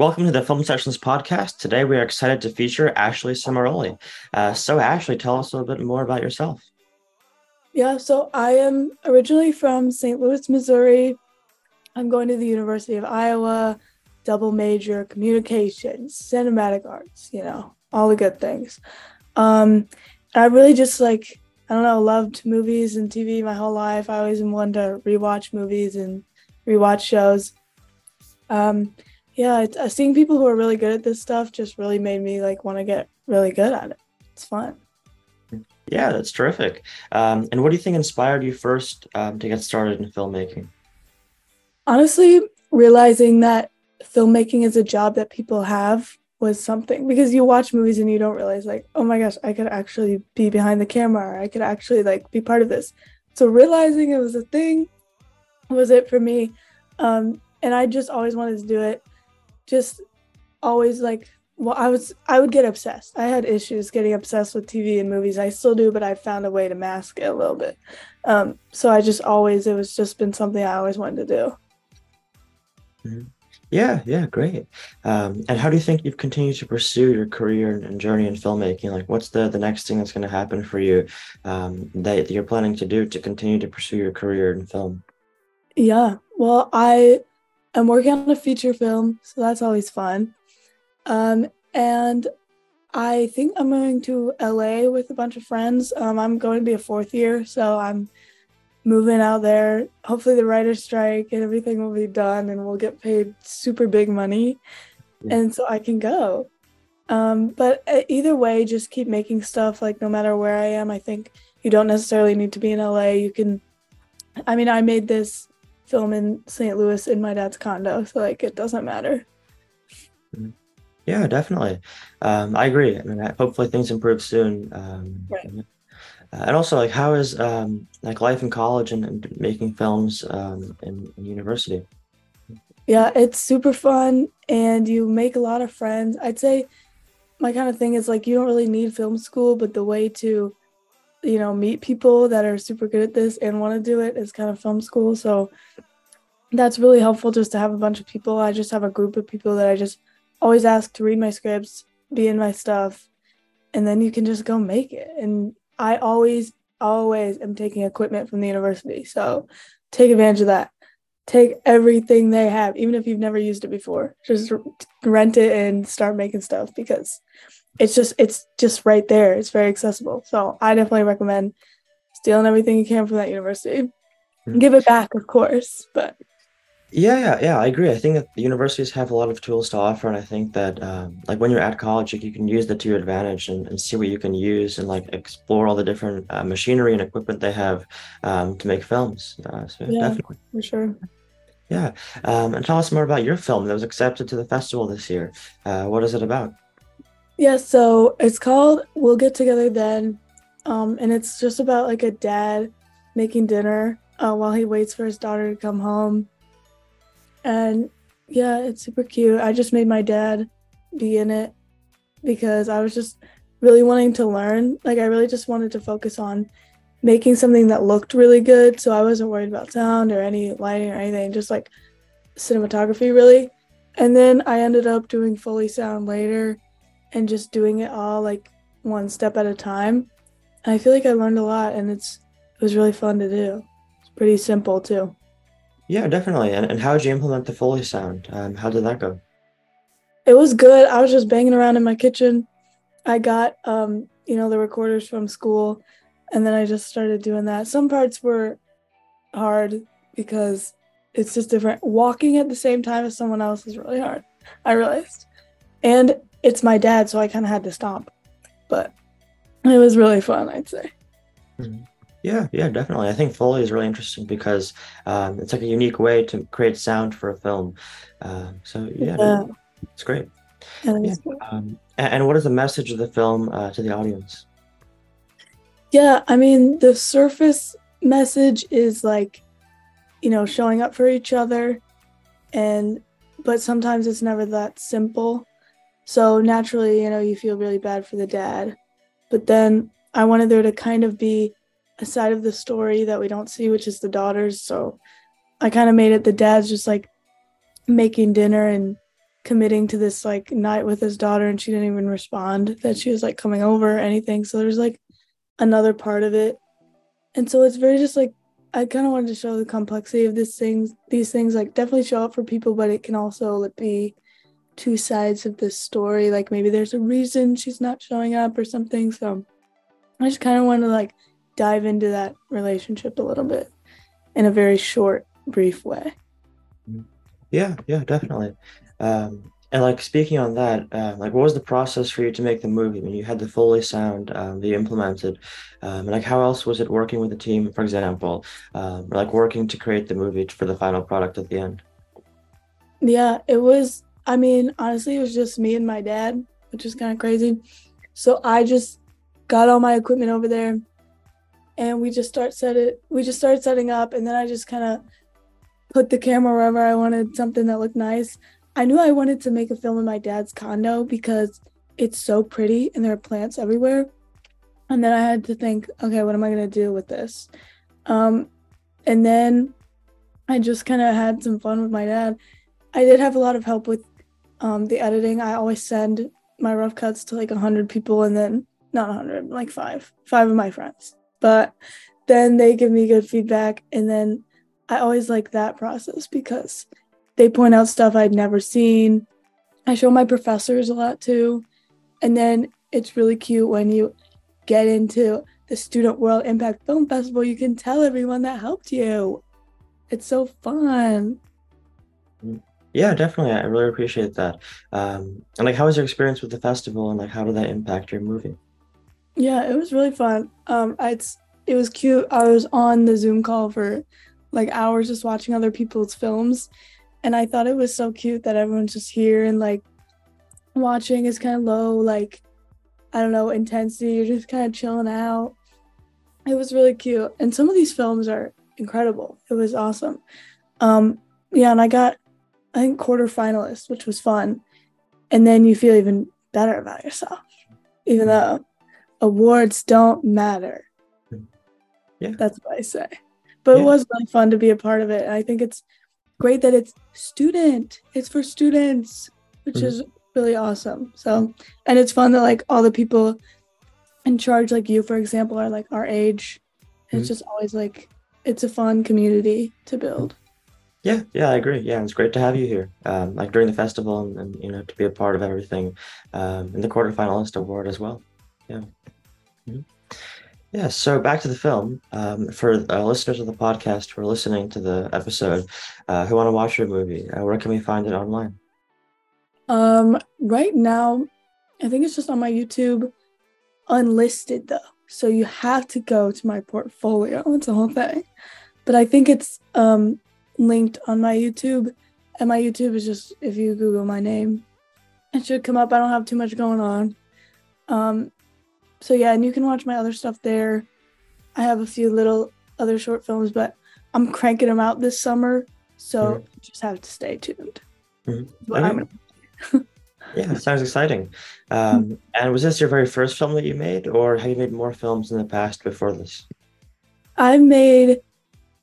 Welcome to the Film Sessions podcast. Today we are excited to feature Ashley Cimarolli. Uh, so, Ashley, tell us a little bit more about yourself. Yeah, so I am originally from St. Louis, Missouri. I'm going to the University of Iowa, double major communications, cinematic arts, you know, all the good things. Um, I really just like, I don't know, loved movies and TV my whole life. I always wanted to rewatch movies and rewatch shows. Um, yeah, uh, seeing people who are really good at this stuff just really made me like want to get really good at it. It's fun. Yeah, that's terrific. Um, and what do you think inspired you first um, to get started in filmmaking? Honestly, realizing that filmmaking is a job that people have was something because you watch movies and you don't realize like, oh my gosh, I could actually be behind the camera. Or I could actually like be part of this. So realizing it was a thing was it for me. Um, and I just always wanted to do it. Just always like well, I was I would get obsessed. I had issues getting obsessed with TV and movies. I still do, but I found a way to mask it a little bit. Um, so I just always it was just been something I always wanted to do. Mm-hmm. Yeah, yeah, great. Um, and how do you think you've continued to pursue your career and journey in filmmaking? Like, what's the the next thing that's going to happen for you um, that you're planning to do to continue to pursue your career in film? Yeah, well, I am working on a feature film, so that's always fun. Um, and I think I'm going to LA with a bunch of friends. Um, I'm going to be a fourth year, so I'm moving out there. Hopefully, the writer's strike and everything will be done, and we'll get paid super big money, yeah. and so I can go. Um, but uh, either way, just keep making stuff. Like no matter where I am, I think you don't necessarily need to be in LA. You can. I mean, I made this film in St. Louis in my dad's condo, so like it doesn't matter. Yeah, definitely. Um, I agree. I mean, hopefully things improve soon. Um, right. And also, like, how is um, like life in college and, and making films um, in, in university? Yeah, it's super fun, and you make a lot of friends. I'd say my kind of thing is like you don't really need film school, but the way to, you know, meet people that are super good at this and want to do it is kind of film school. So that's really helpful just to have a bunch of people. I just have a group of people that I just always ask to read my scripts, be in my stuff, and then you can just go make it. And I always, always am taking equipment from the university. So take advantage of that. Take everything they have, even if you've never used it before. Just rent it and start making stuff because it's just it's just right there. It's very accessible. So I definitely recommend stealing everything you can from that university. Mm-hmm. Give it back, of course, but yeah, yeah, yeah. I agree. I think that the universities have a lot of tools to offer, and I think that um, like when you're at college, like, you can use that to your advantage and, and see what you can use and like explore all the different uh, machinery and equipment they have um, to make films. Uh, so yeah, definitely, for sure. Yeah, um, and tell us more about your film that was accepted to the festival this year. Uh, what is it about? Yeah, so it's called "We'll Get Together Then," um, and it's just about like a dad making dinner uh, while he waits for his daughter to come home and yeah, it's super cute. I just made my dad be in it because I was just really wanting to learn. Like I really just wanted to focus on making something that looked really good. So I wasn't worried about sound or any lighting or anything, just like cinematography really. And then I ended up doing Foley sound later and just doing it all like one step at a time. And I feel like I learned a lot and it's it was really fun to do. It's pretty simple too. Yeah, definitely. And, and how did you implement the Foley sound? Um, how did that go? It was good. I was just banging around in my kitchen. I got, um, you know, the recorders from school, and then I just started doing that. Some parts were hard because it's just different. Walking at the same time as someone else is really hard. I realized, and it's my dad, so I kind of had to stomp, but it was really fun. I'd say. Mm-hmm. Yeah, yeah, definitely. I think Foley is really interesting because um, it's like a unique way to create sound for a film. Uh, so yeah, yeah, it's great. Yeah, um, and, and, what is the message of the film uh, to the audience? Yeah, I mean, the surface message is like, you know, showing up for each other, and but sometimes it's never that simple. So naturally, you know, you feel really bad for the dad, but then I wanted there to kind of be a side of the story that we don't see, which is the daughters. So I kind of made it the dad's just like making dinner and committing to this like night with his daughter and she didn't even respond that she was like coming over or anything. So there's like another part of it. And so it's very just like I kind of wanted to show the complexity of these things. These things like definitely show up for people, but it can also like, be two sides of this story. Like maybe there's a reason she's not showing up or something. So I just kind of want to like dive into that relationship a little bit in a very short, brief way. Yeah, yeah, definitely. Um, and like speaking on that, uh, like what was the process for you to make the movie when you had the Foley sound um, that you implemented? Um, and like how else was it working with the team, for example, um, or like working to create the movie for the final product at the end? Yeah, it was. I mean, honestly, it was just me and my dad, which is kind of crazy. So I just got all my equipment over there, and we just start set it. We just started setting up, and then I just kind of put the camera wherever I wanted, something that looked nice. I knew I wanted to make a film in my dad's condo because it's so pretty and there are plants everywhere. And then I had to think, okay, what am I going to do with this? Um, and then I just kind of had some fun with my dad. I did have a lot of help with um, the editing. I always send my rough cuts to like 100 people and then not 100, like five, five of my friends. But then they give me good feedback. And then I always like that process because they point out stuff I'd never seen. I show my professors a lot too. And then it's really cute when you get into the Student World Impact Film Festival, you can tell everyone that helped you. It's so fun. Yeah, definitely. I really appreciate that. Um, and like, how was your experience with the festival, and like, how did that impact your movie? Yeah, it was really fun. Um, it's it was cute. I was on the Zoom call for like hours just watching other people's films, and I thought it was so cute that everyone's just here and like watching is kind of low, like I don't know, intensity. You're just kind of chilling out. It was really cute, and some of these films are incredible. It was awesome. Um, yeah, and I got I think quarterfinalist, which was fun, and then you feel even better about yourself, even though awards don't matter. Yeah, that's what I say. But yeah. it was really fun to be a part of it. And I think it's great that it's student. It's for students, which mm-hmm. is really awesome. So, and it's fun that like all the people in charge, like you, for example, are like our age. Mm-hmm. It's just always like it's a fun community to build. Yeah, yeah, I agree. Yeah, it's great to have you here. Um, like during the festival, and, and, you know to be a part of everything, um, in the quarterfinalist award as well. Yeah. Yeah, so back to the film. Um, for uh, listeners of the podcast who are listening to the episode, uh, who want to watch your movie, uh, where can we find it online? Um, right now, I think it's just on my YouTube, unlisted though. So you have to go to my portfolio. It's a whole thing, but I think it's um linked on my YouTube, and my YouTube is just if you Google my name, it should come up. I don't have too much going on. Um, so yeah, and you can watch my other stuff there. I have a few little other short films, but I'm cranking them out this summer, so mm-hmm. just have to stay tuned. Mm-hmm. Okay. yeah, sounds exciting. Um, and was this your very first film that you made, or have you made more films in the past before this? I've made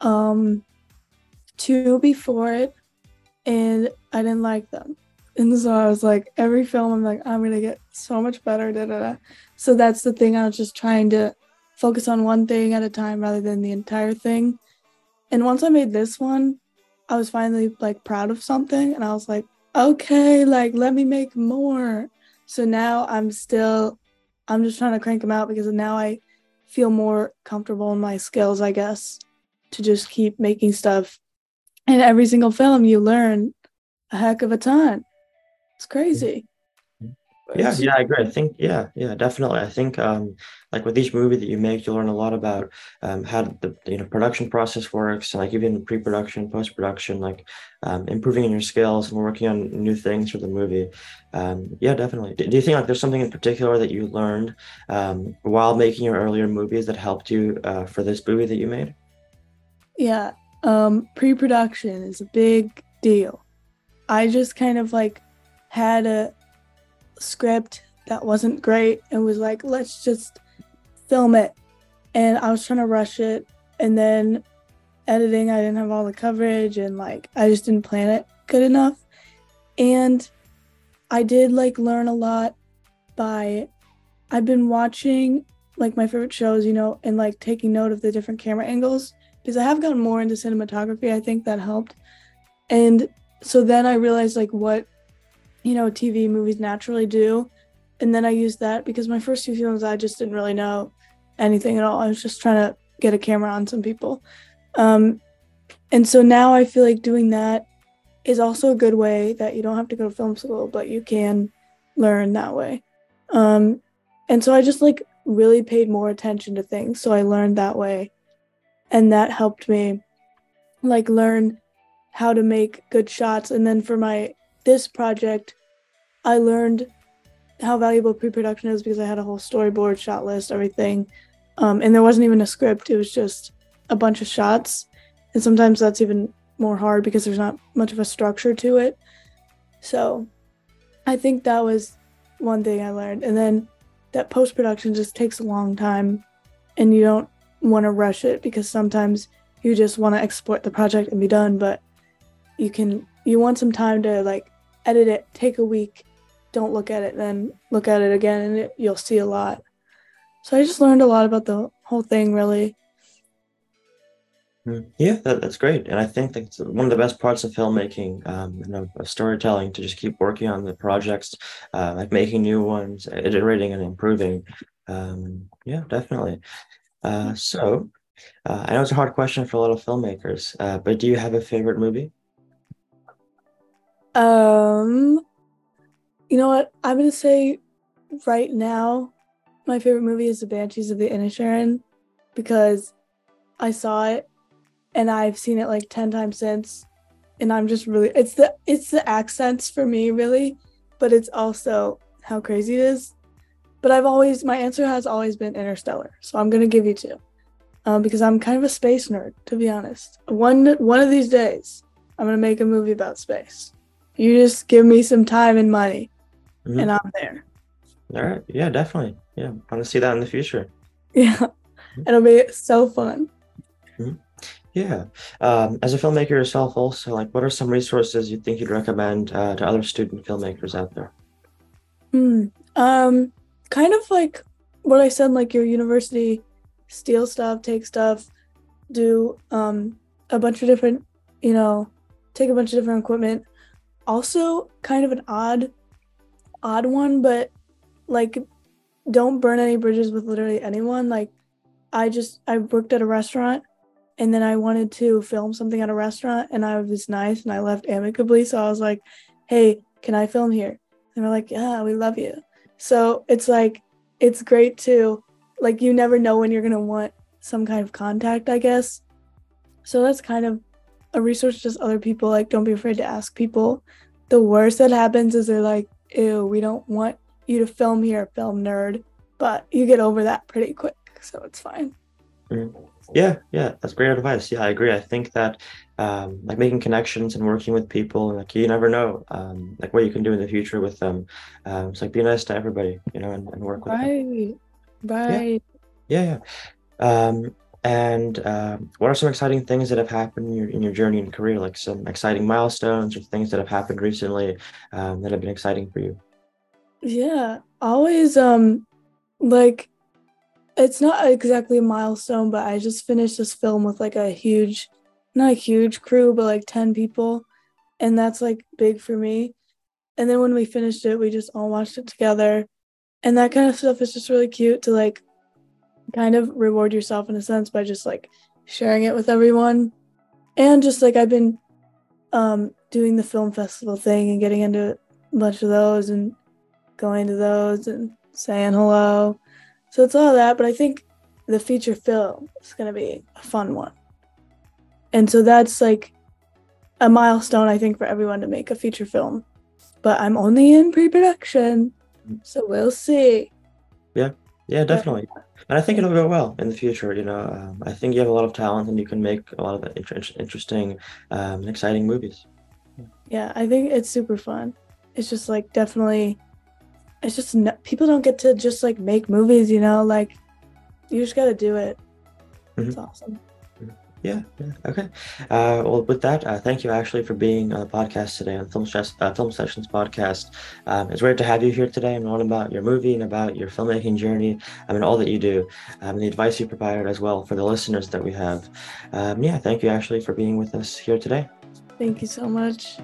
um, two before it, and I didn't like them. And so I was like, every film, I'm like, I'm gonna get so much better. Da, da, da. So that's the thing. I was just trying to focus on one thing at a time rather than the entire thing. And once I made this one, I was finally like proud of something, and I was like, okay, like let me make more. So now I'm still, I'm just trying to crank them out because now I feel more comfortable in my skills, I guess, to just keep making stuff. And every single film, you learn a heck of a ton. It's crazy. Yeah, yeah, I agree. I think, yeah, yeah, definitely. I think, um, like with each movie that you make, you learn a lot about um, how the you know production process works, and like even pre-production, post-production, like um, improving in your skills and working on new things for the movie. Um, yeah, definitely. Do, do you think like there's something in particular that you learned um, while making your earlier movies that helped you uh, for this movie that you made? Yeah, um, pre-production is a big deal. I just kind of like had a script that wasn't great and was like, let's just film it. And I was trying to rush it. And then editing, I didn't have all the coverage and like I just didn't plan it good enough. And I did like learn a lot by I've been watching like my favorite shows, you know, and like taking note of the different camera angles because I have gotten more into cinematography. I think that helped. And so then I realized like what you know TV movies naturally do, and then I used that because my first few films I just didn't really know anything at all. I was just trying to get a camera on some people, um, and so now I feel like doing that is also a good way that you don't have to go to film school, but you can learn that way. Um, and so I just like really paid more attention to things, so I learned that way, and that helped me like learn how to make good shots. And then for my this project, I learned how valuable pre-production is because I had a whole storyboard, shot list, everything, um, and there wasn't even a script. It was just a bunch of shots, and sometimes that's even more hard because there's not much of a structure to it. So, I think that was one thing I learned, and then that post-production just takes a long time, and you don't want to rush it because sometimes you just want to export the project and be done, but you can you want some time to like edit it take a week don't look at it then look at it again and it, you'll see a lot. So i just learned a lot about the whole thing really. Hmm. yeah that, that's great. And i think that's one of the best parts of filmmaking um, and of, of storytelling to just keep working on the projects uh, like making new ones iterating and improving. Um, yeah definitely. Uh, so uh, i know it's a hard question for a lot of filmmakers uh, but do you have a favorite movie? Um, you know what? I'm gonna say right now, my favorite movie is The Banshees of the Inisherin because I saw it and I've seen it like ten times since, and I'm just really it's the it's the accents for me really, but it's also how crazy it is. But I've always my answer has always been Interstellar, so I'm gonna give you two, um, because I'm kind of a space nerd to be honest. One one of these days, I'm gonna make a movie about space. You just give me some time and money, mm-hmm. and I'm there. All right. Yeah, definitely. Yeah, I want to see that in the future. Yeah, mm-hmm. it'll be so fun. Mm-hmm. Yeah. Um, as a filmmaker yourself, also, like, what are some resources you think you'd recommend uh, to other student filmmakers out there? Hmm. Um, kind of like what I said, like your university, steal stuff, take stuff, do um a bunch of different, you know, take a bunch of different equipment also kind of an odd odd one but like don't burn any bridges with literally anyone. Like i just i worked at a restaurant and then i wanted to film something at a restaurant and i was nice and i left amicably so i was like hey can i film here? And they're like yeah we love you. So it's like it's great to like you never know when you're to want some kind of contact i guess. So that's kind of a resource just other people like don't be afraid to ask people. The worst that happens is they're like ew we don't want you to film here film nerd but you get over that pretty quick so it's fine mm. yeah yeah that's great advice yeah i agree i think that um, like making connections and working with people like you never know um, like what you can do in the future with them um, it's like be nice to everybody you know and, and work with right them. right yeah yeah, yeah. Um, and um, what are some exciting things that have happened in your, in your journey and career, like some exciting milestones or things that have happened recently um, that have been exciting for you? Yeah, always um like it's not exactly a milestone, but I just finished this film with like a huge, not a huge crew, but like 10 people. And that's like big for me. And then when we finished it, we just all watched it together. And that kind of stuff is just really cute to like kind of reward yourself in a sense by just like sharing it with everyone. And just like I've been um, doing the film festival thing and getting into a bunch of those and going to those and saying hello. So it's all that, but I think the feature film is going to be a fun one. And so that's like a milestone, I think, for everyone to make a feature film. But I'm only in pre production, so we'll see. Yeah, yeah, definitely. And I think it'll go well in the future. You know, um, I think you have a lot of talent and you can make a lot of inter- interesting, um, exciting movies. Yeah, I think it's super fun. It's just like definitely, it's just no, people don't get to just like make movies. You know, like you just got to do it. Mm-hmm. It's awesome. Yeah. Okay. Uh, well, with that, uh, thank you, Ashley, for being on the podcast today on Film, uh, Film Sessions podcast. Um, it's great to have you here today and learn about your movie and about your filmmaking journey I mean, all that you do um, and the advice you provided as well for the listeners that we have. Um, yeah, thank you, Ashley, for being with us here today. Thank you so much.